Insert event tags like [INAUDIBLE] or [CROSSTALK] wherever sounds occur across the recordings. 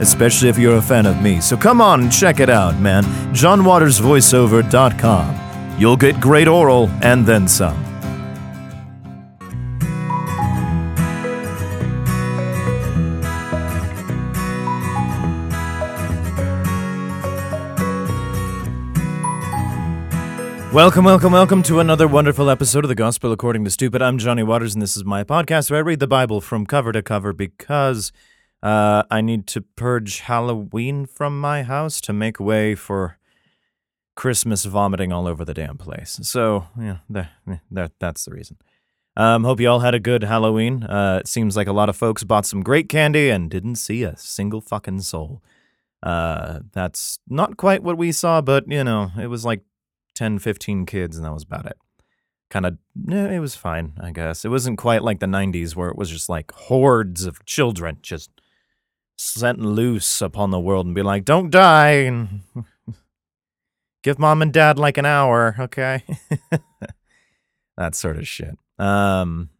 especially if you're a fan of me. So come on and check it out, man. johnwatersvoiceover.com. You'll get great oral and then some. Welcome, welcome, welcome to another wonderful episode of the Gospel According to Stupid. I'm Johnny Waters, and this is my podcast where I read the Bible from cover to cover because uh, I need to purge Halloween from my house to make way for Christmas vomiting all over the damn place. So, yeah, that, that, that's the reason. Um, hope you all had a good Halloween. Uh, it seems like a lot of folks bought some great candy and didn't see a single fucking soul. Uh, that's not quite what we saw, but you know, it was like 10, 15 kids, and that was about it. Kind of, it was fine, I guess. It wasn't quite like the 90s where it was just like hordes of children just sent loose upon the world and be like, don't die, [LAUGHS] give mom and dad like an hour, okay? [LAUGHS] that sort of shit. Um,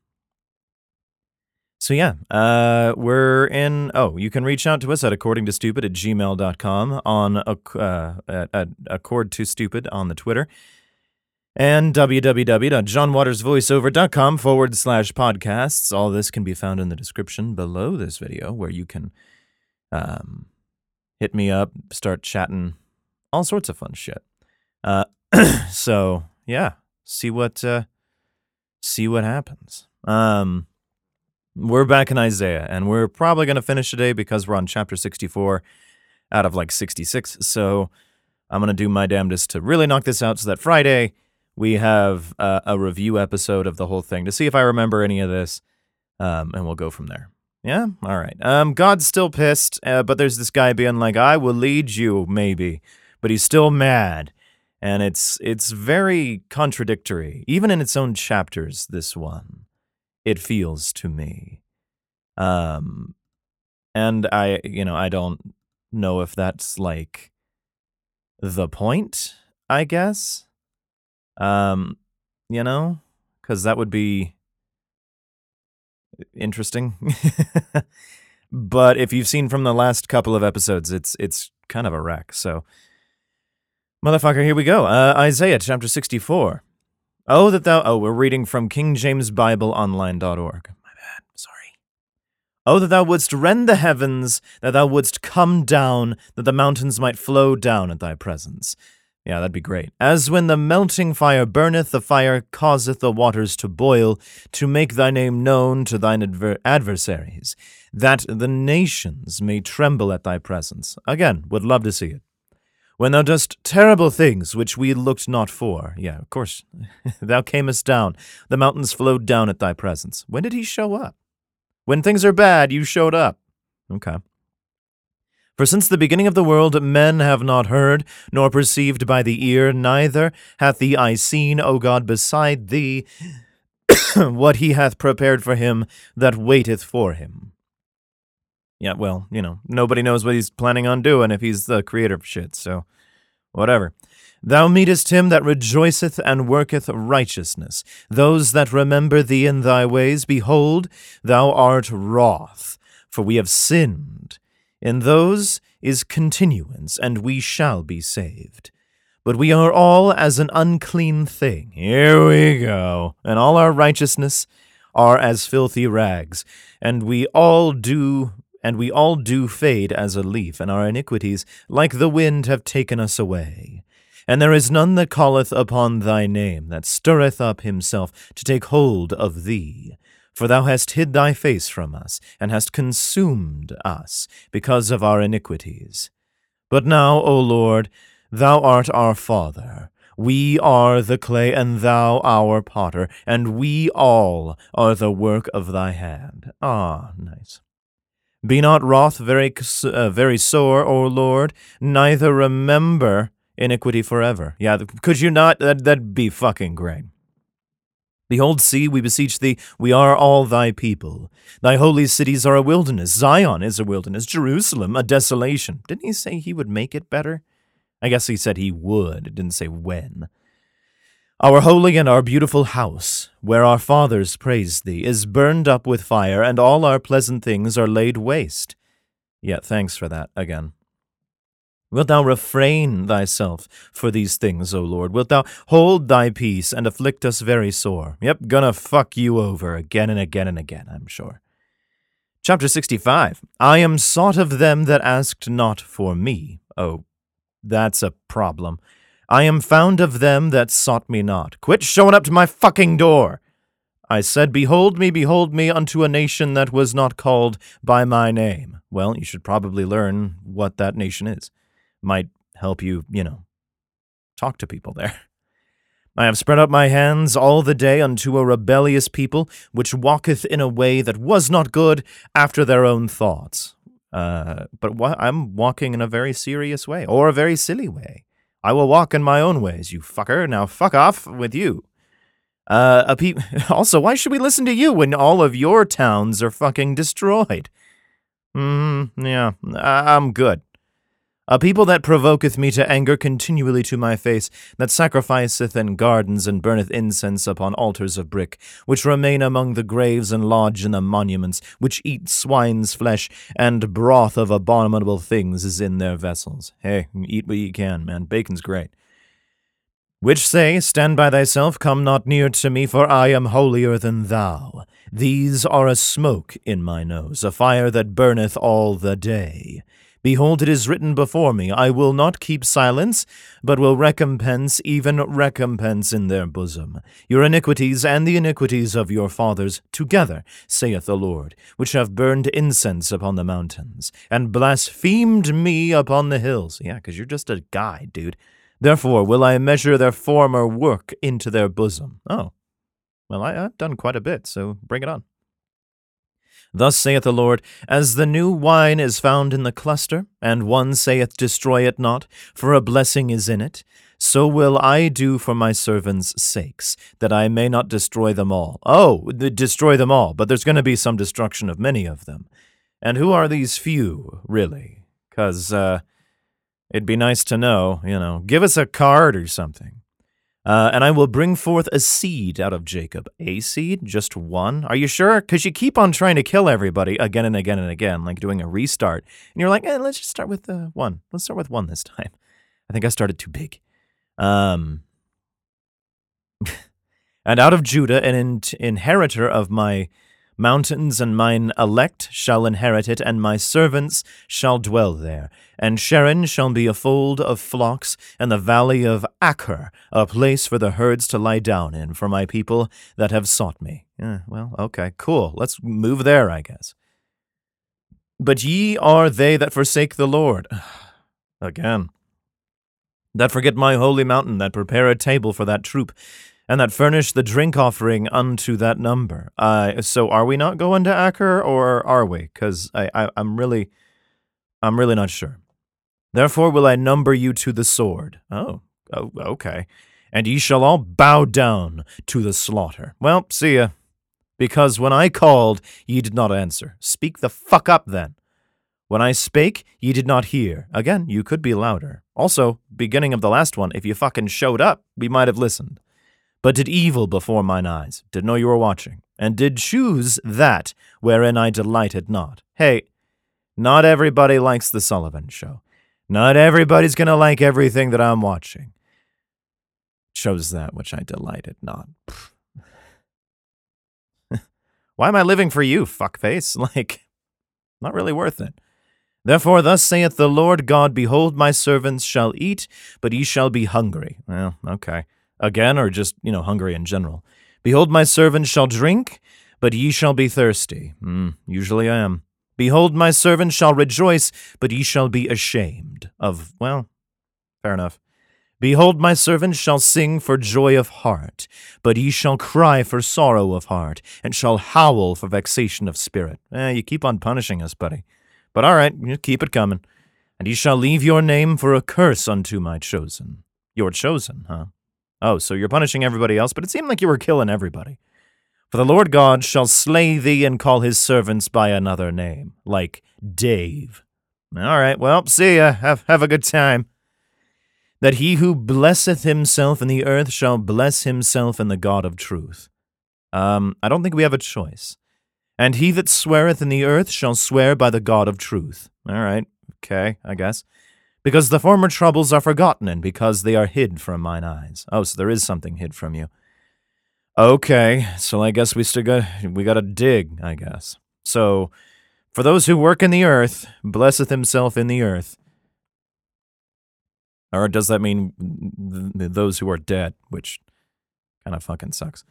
so yeah, uh, we're in. Oh, you can reach out to us at according to stupid at gmail.com on uh, at, at accord to stupid on the Twitter and www.johnwatersvoiceover.com forward slash podcasts. All this can be found in the description below this video where you can um, hit me up, start chatting, all sorts of fun shit. Uh, [CLEARS THROAT] so yeah, see what uh, see what happens. Um, we're back in Isaiah, and we're probably to finish today because we're on chapter 64 out of like 66. So I'm to do my damnedest to really knock this out so that Friday we have uh, a review episode of the whole thing to see if I remember any of this, um, and we'll go from there. Yeah? All right. Um, God's still pissed, uh, but there's this guy being like, I will lead you, maybe. But he's still mad. And it's it's very contradictory, even in its own chapters, this one it feels to me. Um, and I, you know, I don't know if that's like the point, I guess. Um, you know, because that would be interesting. [LAUGHS] but if you've seen from the last couple of episodes, it's it's kind of a wreck. So, motherfucker, here we go. Uh, Isaiah chapter sixty-four. Oh, that thou. Oh, we're reading from KingJamesBibleOnline.org. My bad. Sorry. Oh, that thou wouldst rend the heavens, that thou wouldst come down, that the mountains might flow down at thy presence. Yeah, that'd be great. As when the melting fire burneth, the fire causeth the waters to boil, to make thy name known to thine adver- adversaries, that the nations may tremble at thy presence. Again, would love to see it. When thou dost terrible things which we looked not for. Yeah, of course. [LAUGHS] thou camest down. The mountains flowed down at thy presence. When did he show up? When things are bad, you showed up. Okay. For since the beginning of the world men have not heard, nor perceived by the ear, neither hath the eye seen, O God, beside thee, [COUGHS] what he hath prepared for him that waiteth for him. Yeah, well, you know, nobody knows what he's planning on doing if he's the creator of shit, so whatever. Thou meetest him that rejoiceth and worketh righteousness. Those that remember thee in thy ways, behold, thou art wroth, for we have sinned. In those is continuance, and we shall be saved. But we are all as an unclean thing. Here we go. And all our righteousness are as filthy rags. And we all do and we all do fade as a leaf, and our iniquities, like the wind, have taken us away. And there is none that calleth upon thy name, that stirreth up himself to take hold of thee. For thou hast hid thy face from us, and hast consumed us, because of our iniquities. But now, O Lord, thou art our Father. We are the clay, and thou our potter, and we all are the work of thy hand. Ah, nice. Be not wroth very, uh, very sore, O Lord, neither remember iniquity forever. Yeah, could you not? That, that'd be fucking great. Behold, see, we beseech thee, we are all thy people. Thy holy cities are a wilderness. Zion is a wilderness. Jerusalem a desolation. Didn't he say he would make it better? I guess he said he would. It didn't say when. Our holy and our beautiful house, where our fathers praised thee, is burned up with fire, and all our pleasant things are laid waste. Yet thanks for that again. Wilt thou refrain thyself for these things, O Lord? Wilt thou hold thy peace and afflict us very sore? Yep, gonna fuck you over again and again and again, I'm sure. Chapter 65 I am sought of them that asked not for me. Oh, that's a problem. I am found of them that sought me not. Quit showing up to my fucking door! I said, Behold me, behold me, unto a nation that was not called by my name. Well, you should probably learn what that nation is might help you, you know, talk to people there. I have spread out my hands all the day unto a rebellious people, which walketh in a way that was not good after their own thoughts. Uh, but wh- I'm walking in a very serious way, or a very silly way. I will walk in my own ways, you fucker. Now fuck off with you. Uh, a pe- [LAUGHS] also, why should we listen to you when all of your towns are fucking destroyed? Hmm, yeah, I- I'm good. A people that provoketh me to anger continually to my face, that sacrificeth in gardens and burneth incense upon altars of brick, which remain among the graves and lodge in the monuments, which eat swine's flesh, and broth of abominable things is in their vessels. Hey, eat what ye can, man. Bacon's great. Which say, Stand by thyself, come not near to me, for I am holier than thou. These are a smoke in my nose, a fire that burneth all the day. Behold, it is written before me, I will not keep silence, but will recompense, even recompense in their bosom, your iniquities and the iniquities of your fathers together, saith the Lord, which have burned incense upon the mountains, and blasphemed me upon the hills. Yeah, because you're just a guy, dude. Therefore will I measure their former work into their bosom. Oh, well, I, have done quite a bit, so bring it on. Thus saith the Lord, As the new wine is found in the cluster, and one saith, Destroy it not, for a blessing is in it, so will I do for my servants' sakes, that I may not destroy them all. Oh, destroy them all, but there's going to be some destruction of many of them. And who are these few, really? Because, uh, it'd be nice to know, you know, give us a card or something. Uh, and I will bring forth a seed out of Jacob. A seed? Just one? Are you sure? Because you keep on trying to kill everybody again and again and again, like doing a restart. And you're like, eh, let's just start with uh, one. Let's start with one this time. [LAUGHS] I think I started too big. Um, [LAUGHS] and out of Judah, an in- inheritor of my Mountains and mine elect shall inherit it, and my servants shall dwell there. And Sharon shall be a fold of flocks, and the valley of Achor a place for the herds to lie down in, for my people that have sought me. Well, okay, cool. Let's move there, I guess. But ye are they that forsake the Lord. [SIGHS] Again. That forget my holy mountain, that prepare a table for that troop, and that furnish the drink offering unto that number. Uh, so are we not going to Achor, or are we? Because I, I, I'm really, I'm really not sure. Therefore will I number you to the sword. Oh, oh, okay. And ye shall all bow down to the slaughter. Well, see ya. Because when I called, ye did not answer. Speak the fuck up then. When I spake, ye did not hear. Again, you could be louder. Also, beginning of the last one, if you fucking showed up, we might have listened but did evil before mine eyes, did know you were watching, and did choose that wherein I delighted not. Hey, not everybody likes the Sullivan Show. Not everybody's going to like everything that I'm watching. Chose that which I delighted not. [LAUGHS] Why am I living for you, fuckface? [LAUGHS] Like, not really worth it. Therefore, thus saith the Lord God Behold, my servants shall eat, but ye shall be hungry. Well, okay. Again, or just, you know, hungry in general. Behold, my servants shall drink, but ye shall be thirsty. Mm, usually I am. Behold, my servants shall rejoice, but ye shall be ashamed of, well, fair enough. Behold, my servants shall sing for joy of heart, but ye shall cry for sorrow of heart, and shall howl for vexation of spirit. Eh, you keep on punishing us, buddy. But all right, you keep it coming. And ye shall leave your name for a curse unto my chosen. Your chosen, huh? Oh, so you're punishing everybody else, but it seemed like you were killing everybody. For the Lord God shall slay thee and call his servants by another name, like Dave. All right, well, see ya. Have, have a good time. That he who blesseth himself in the earth shall bless himself in the God of truth. Um, I don't think we have a choice. And he that sweareth in the earth shall swear by the God of truth. All right, okay, I guess. Because the former troubles are forgotten, and because they are hid from mine eyes. Oh, so there is something hid from you. Okay, so I guess we still got we got to dig, I guess. So, for those who work in the earth, blesseth himself in the earth. Or does that mean th- those who are dead, which kind of fucking sucks?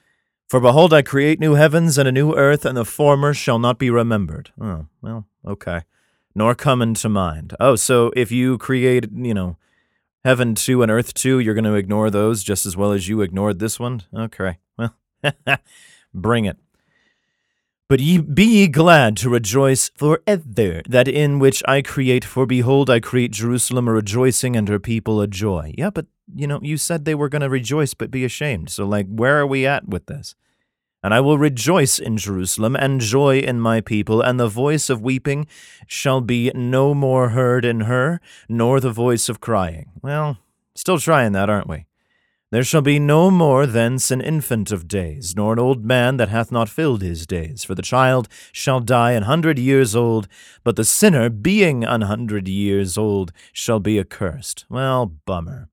For behold, I create new heavens and a new earth, and the former shall not be remembered. Oh, well, okay. Nor come into mind. Oh, so if you create, you know, heaven 2 and earth 2, you're going to ignore those just as well as you ignored this one? Okay. Well, [LAUGHS] bring it. But ye be ye glad to rejoice forever, that in which I create, for behold, I create Jerusalem a rejoicing and her people a joy. Yeah, but you know, you said they were going to rejoice but be ashamed. So, like, where are we at with this? And I will rejoice in Jerusalem and joy in my people, and the voice of weeping shall be no more heard in her, nor the voice of crying. Well, still trying that, aren't we? There shall be no more thence an infant of days, nor an old man that hath not filled his days. For the child shall die an hundred years old, but the sinner, being an hundred years old, shall be accursed. Well, bummer.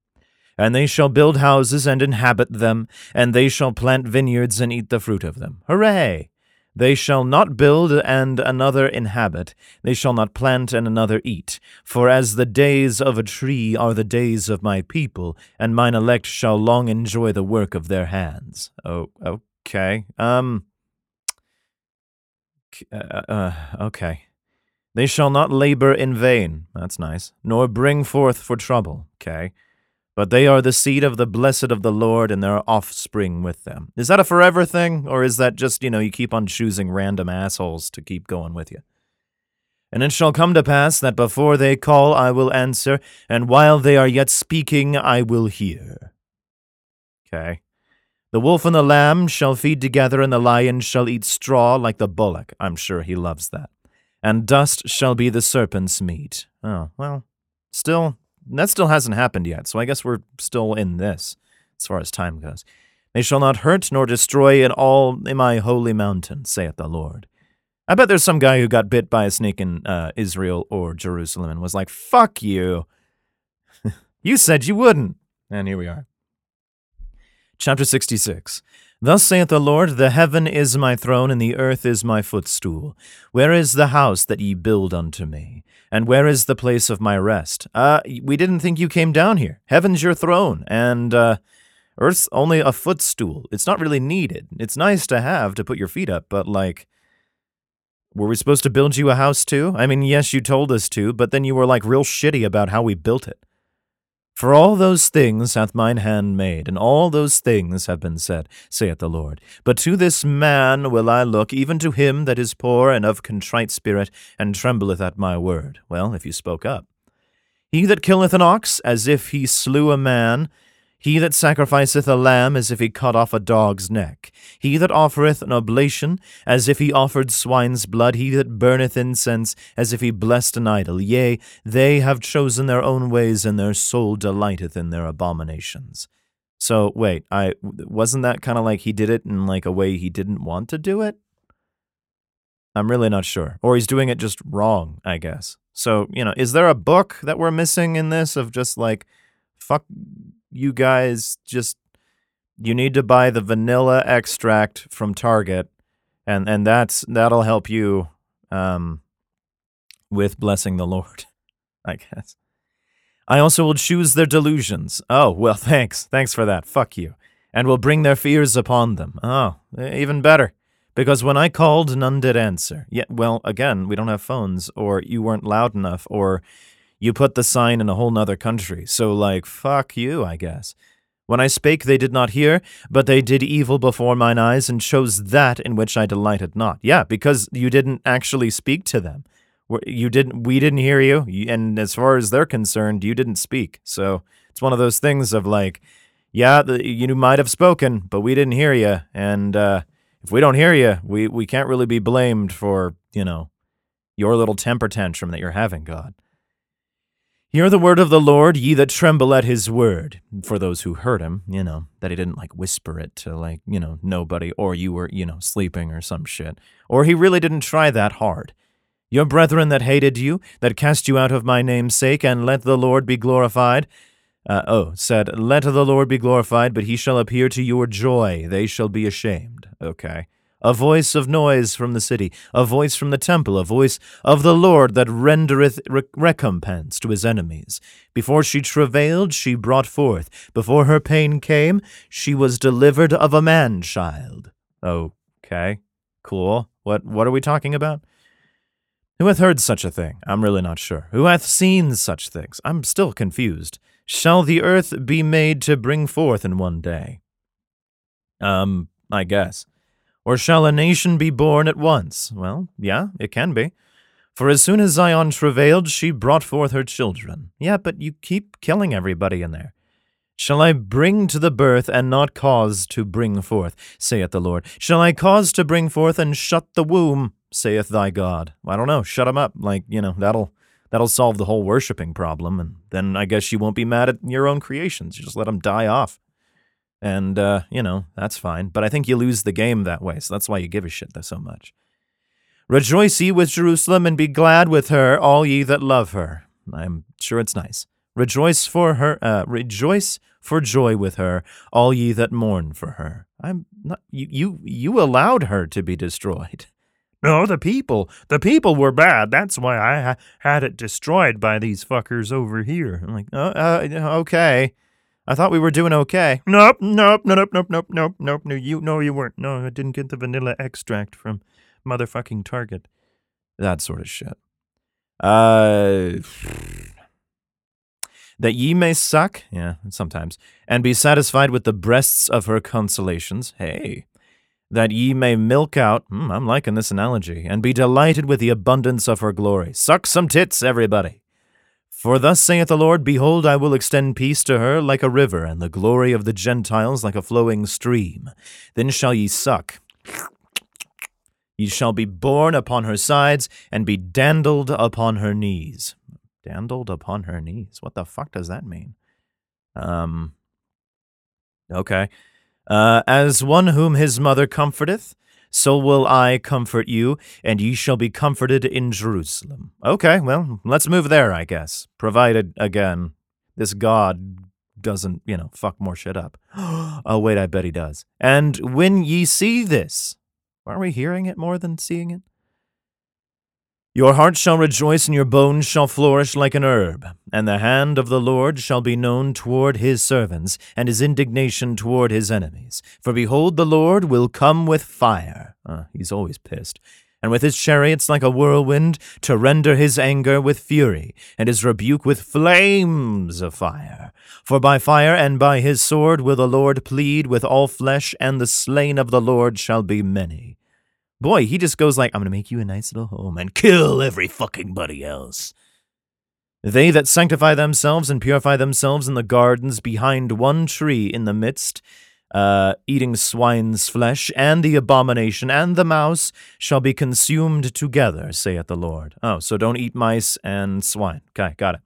And they shall build houses and inhabit them, and they shall plant vineyards and eat the fruit of them. Hooray! They shall not build and another inhabit, they shall not plant and another eat. For as the days of a tree are the days of my people, and mine elect shall long enjoy the work of their hands. Oh, okay. Um. Uh, uh, okay. They shall not labor in vain. That's nice. Nor bring forth for trouble. Okay. But they are the seed of the blessed of the Lord, and their offspring with them. Is that a forever thing, or is that just, you know, you keep on choosing random assholes to keep going with you? And it shall come to pass that before they call, I will answer, and while they are yet speaking, I will hear. Okay. The wolf and the lamb shall feed together, and the lion shall eat straw like the bullock. I'm sure he loves that. And dust shall be the serpent's meat. Oh, well, still, that still hasn't happened yet, so I guess we're still in this as far as time goes. They shall not hurt nor destroy in all in my holy mountain, saith the Lord. I bet there's some guy who got bit by a snake in uh, Israel or Jerusalem and was like, fuck you. [LAUGHS] you said you wouldn't. And here we are. Chapter 66. Thus saith the Lord, The heaven is my throne, and the earth is my footstool. Where is the house that ye build unto me? And where is the place of my rest? Uh, we didn't think you came down here. Heaven's your throne, and uh, earth's only a footstool. It's not really needed. It's nice to have to put your feet up, but like, were we supposed to build you a house too? I mean, yes, you told us to, but then you were like real shitty about how we built it. For all those things hath mine hand made, and all those things have been said, saith the Lord. But to this man will I look, even to him that is poor and of contrite spirit, and trembleth at my word. Well, if you spoke up. He that killeth an ox, as if he slew a man, he that sacrificeth a lamb as if he cut off a dog's neck. He that offereth an oblation as if he offered swine's blood. He that burneth incense as if he blessed an idol. Yea, they have chosen their own ways, and their soul delighteth in their abominations. So wait, I wasn't that kind of like he did it in like a way he didn't want to do it? I'm really not sure. Or he's doing it just wrong, I guess. So, you know, is there a book that we're missing in this of just like fuck you guys just you need to buy the vanilla extract from Target and and that's that'll help you um with blessing the Lord, [LAUGHS] I guess. I also will choose their delusions. Oh, well, [LAUGHS] thanks. Thanks for that. Fuck you. And will bring their fears upon them. Oh, even better. Because when I called, none did answer. Yet, well, again, we don't have phones, or you weren't loud enough, or you put the sign in a whole nother country. So, like, fuck you, I guess. When I spake, they did not hear, but they did evil before mine eyes, and chose that in which I delighted not. Yeah, because you didn't actually speak to them. You didn't. We didn't hear you, and as far as they're concerned, you didn't speak. So it's one of those things of like, yeah, you might have spoken, but we didn't hear you, and uh, if we don't hear you, we we can't really be blamed for you know your little temper tantrum that you're having, God. Hear the word of the Lord, ye that tremble at his word. For those who heard him, you know, that he didn't like whisper it to like, you know, nobody, or you were, you know, sleeping or some shit. Or he really didn't try that hard. Your brethren that hated you, that cast you out of my name's sake, and let the Lord be glorified. Uh, oh, said, Let the Lord be glorified, but he shall appear to your joy. They shall be ashamed. Okay. A voice of noise from the city, a voice from the temple, a voice of the Lord that rendereth recompense to his enemies. Before she travailed, she brought forth. Before her pain came, she was delivered of a man child. Okay. Cool. What what are we talking about? Who hath heard such a thing? I'm really not sure. Who hath seen such things? I'm still confused. Shall the earth be made to bring forth in one day? Um, I guess. Or shall a nation be born at once? Well, yeah, it can be. For as soon as Zion travailed, she brought forth her children. Yeah, but you keep killing everybody in there. Shall I bring to the birth and not cause to bring forth, saith the Lord? Shall I cause to bring forth and shut the womb? saith thy God. I don't know. Shut him up. Like, you know, that'll that'll solve the whole worshiping problem. And then I guess you won't be mad at your own creations. You just let them die off. And, uh, you know, that's fine. But I think you lose the game that way. So that's why you give a shit so much. Rejoice ye with Jerusalem and be glad with her, all ye that love her. I'm sure it's nice. Rejoice for her, uh, rejoice for joy with her, all ye that mourn for her. I'm not, you, you, you allowed her to be destroyed. [LAUGHS] No, the people. The people were bad. That's why I ha- had it destroyed by these fuckers over here. I'm like, oh, uh, okay. I thought we were doing okay. Nope, nope, nope, nope, nope, nope, nope. No, you, no, you weren't. No, I didn't get the vanilla extract from motherfucking Target. That sort of shit. Uh, that ye may suck, yeah, sometimes, and be satisfied with the breasts of her consolations. Hey, that ye may milk out, hmm, I'm liking this analogy, and be delighted with the abundance of her glory. Suck some tits, everybody. For thus saith the Lord, Behold, I will extend peace to her like a river, and the glory of the Gentiles like a flowing stream. Then shall ye suck. Ye shall be borne upon her sides, and be dandled upon her knees. Dandled upon her knees? What the fuck does that mean? Um. Okay. Uh, as one whom his mother comforteth, so will I comfort you, and ye shall be comforted in Jerusalem. Okay, well, let's move there, I guess. Provided, again, this God doesn't, you know, fuck more shit up. [GASPS] oh, wait, I bet he does. And when ye see this, are we hearing it more than seeing it? Your heart shall rejoice, and your bones shall flourish like an herb. And the hand of the Lord shall be known toward his servants, and his indignation toward his enemies. For behold, the Lord will come with fire. Uh, he's always pissed. And with his chariots like a whirlwind, to render his anger with fury, and his rebuke with flames of fire. For by fire and by his sword will the Lord plead with all flesh, and the slain of the Lord shall be many. Boy, he just goes like, I'm going to make you a nice little home and kill every fucking buddy else. They that sanctify themselves and purify themselves in the gardens behind one tree in the midst, uh, eating swine's flesh, and the abomination and the mouse shall be consumed together, saith the Lord. Oh, so don't eat mice and swine. Okay, got it.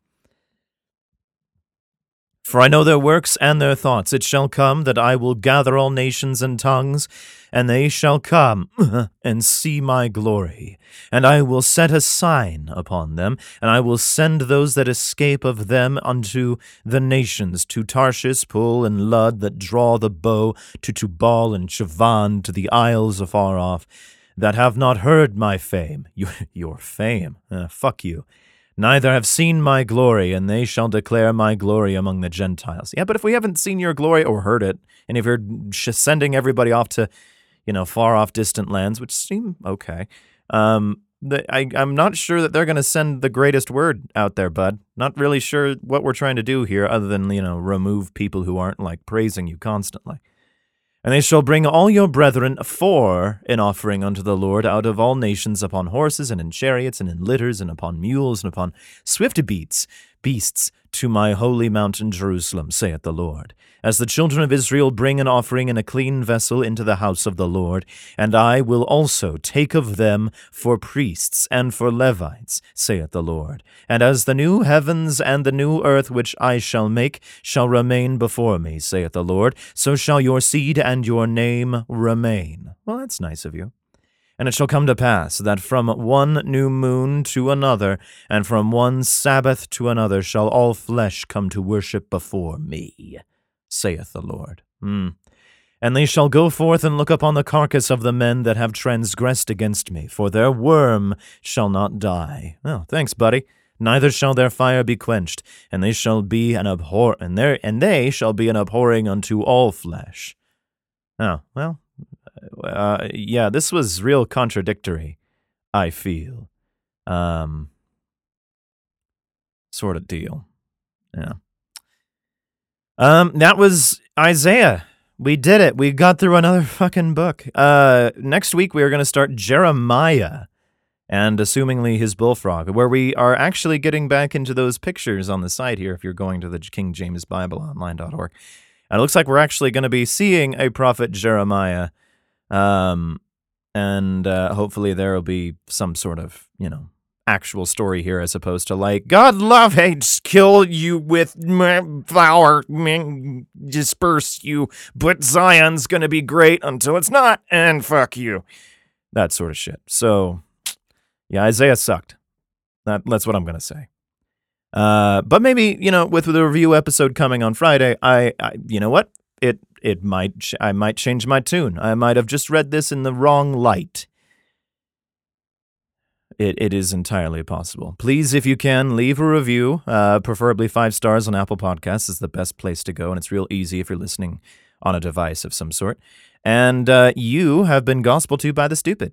For I know their works and their thoughts. It shall come that I will gather all nations and tongues, and they shall come [LAUGHS] and see my glory. And I will set a sign upon them, and I will send those that escape of them unto the nations, to Tarshish, Pul, and Lud, that draw the bow, to Tubal and Javan, to the isles afar off that have not heard my fame. [LAUGHS] Your, your fame. Uh, fuck you. Neither have seen my glory, and they shall declare my glory among the Gentiles. Yeah, but if we haven't seen your glory or heard it, and if you're sending everybody off to, you know, far off distant lands, which seem okay, um, the, I, I'm not sure that they're going to send the greatest word out there, bud. Not really sure what we're trying to do here, other than, you know, remove people who aren't like praising you constantly. And they shall bring all your brethren for an offering unto the Lord out of all nations upon horses and in chariots and in litters and upon mules and upon swift beasts, beasts to my holy mountain Jerusalem, saith the Lord. As the children of Israel bring an offering in a clean vessel into the house of the Lord, and I will also take of them for priests and for Levites, saith the Lord. And as the new heavens and the new earth which I shall make shall remain before me, saith the Lord, so shall your seed and your name remain. Well, that's nice of you. And it shall come to pass that from one new moon to another, and from one Sabbath to another, shall all flesh come to worship before me, saith the Lord. Mm. And they shall go forth and look upon the carcass of the men that have transgressed against me, for their worm shall not die. Oh, thanks, buddy. Neither shall their fire be quenched, and they shall be an abhor and there and they shall be an abhorring unto all flesh. Oh, well, uh, yeah, this was real contradictory. I feel, um, sort of deal. Yeah. Um, that was Isaiah. We did it. We got through another [LAUGHS] fucking book. Uh, next week we are going to start Jeremiah and assumingly his bullfrog, where we are actually getting back into those pictures on the side here if you're going to the King James Bible online.org. And it looks like we're actually going to be seeing a prophet Jeremiah um, and uh, hopefully there will be some sort of, you know, actual story here as opposed to like, God love hates, kill you with flour, disperse you, but Zion's going to be great until it's not, and fuck you. That sort of shit. So, yeah, Isaiah sucked. That, that's what I'm going to say. Uh, but maybe, you know, with the review episode coming on Friday, I, I you know what? It might I might change my tune. I might have just read this in the wrong light. It, it is entirely possible. Please, if you can, leave a review. Uh, preferably five stars on Apple Podcasts is the best place to go, and it's real easy if you're listening on a device of some sort. And uh, you have been gospel to by the stupid.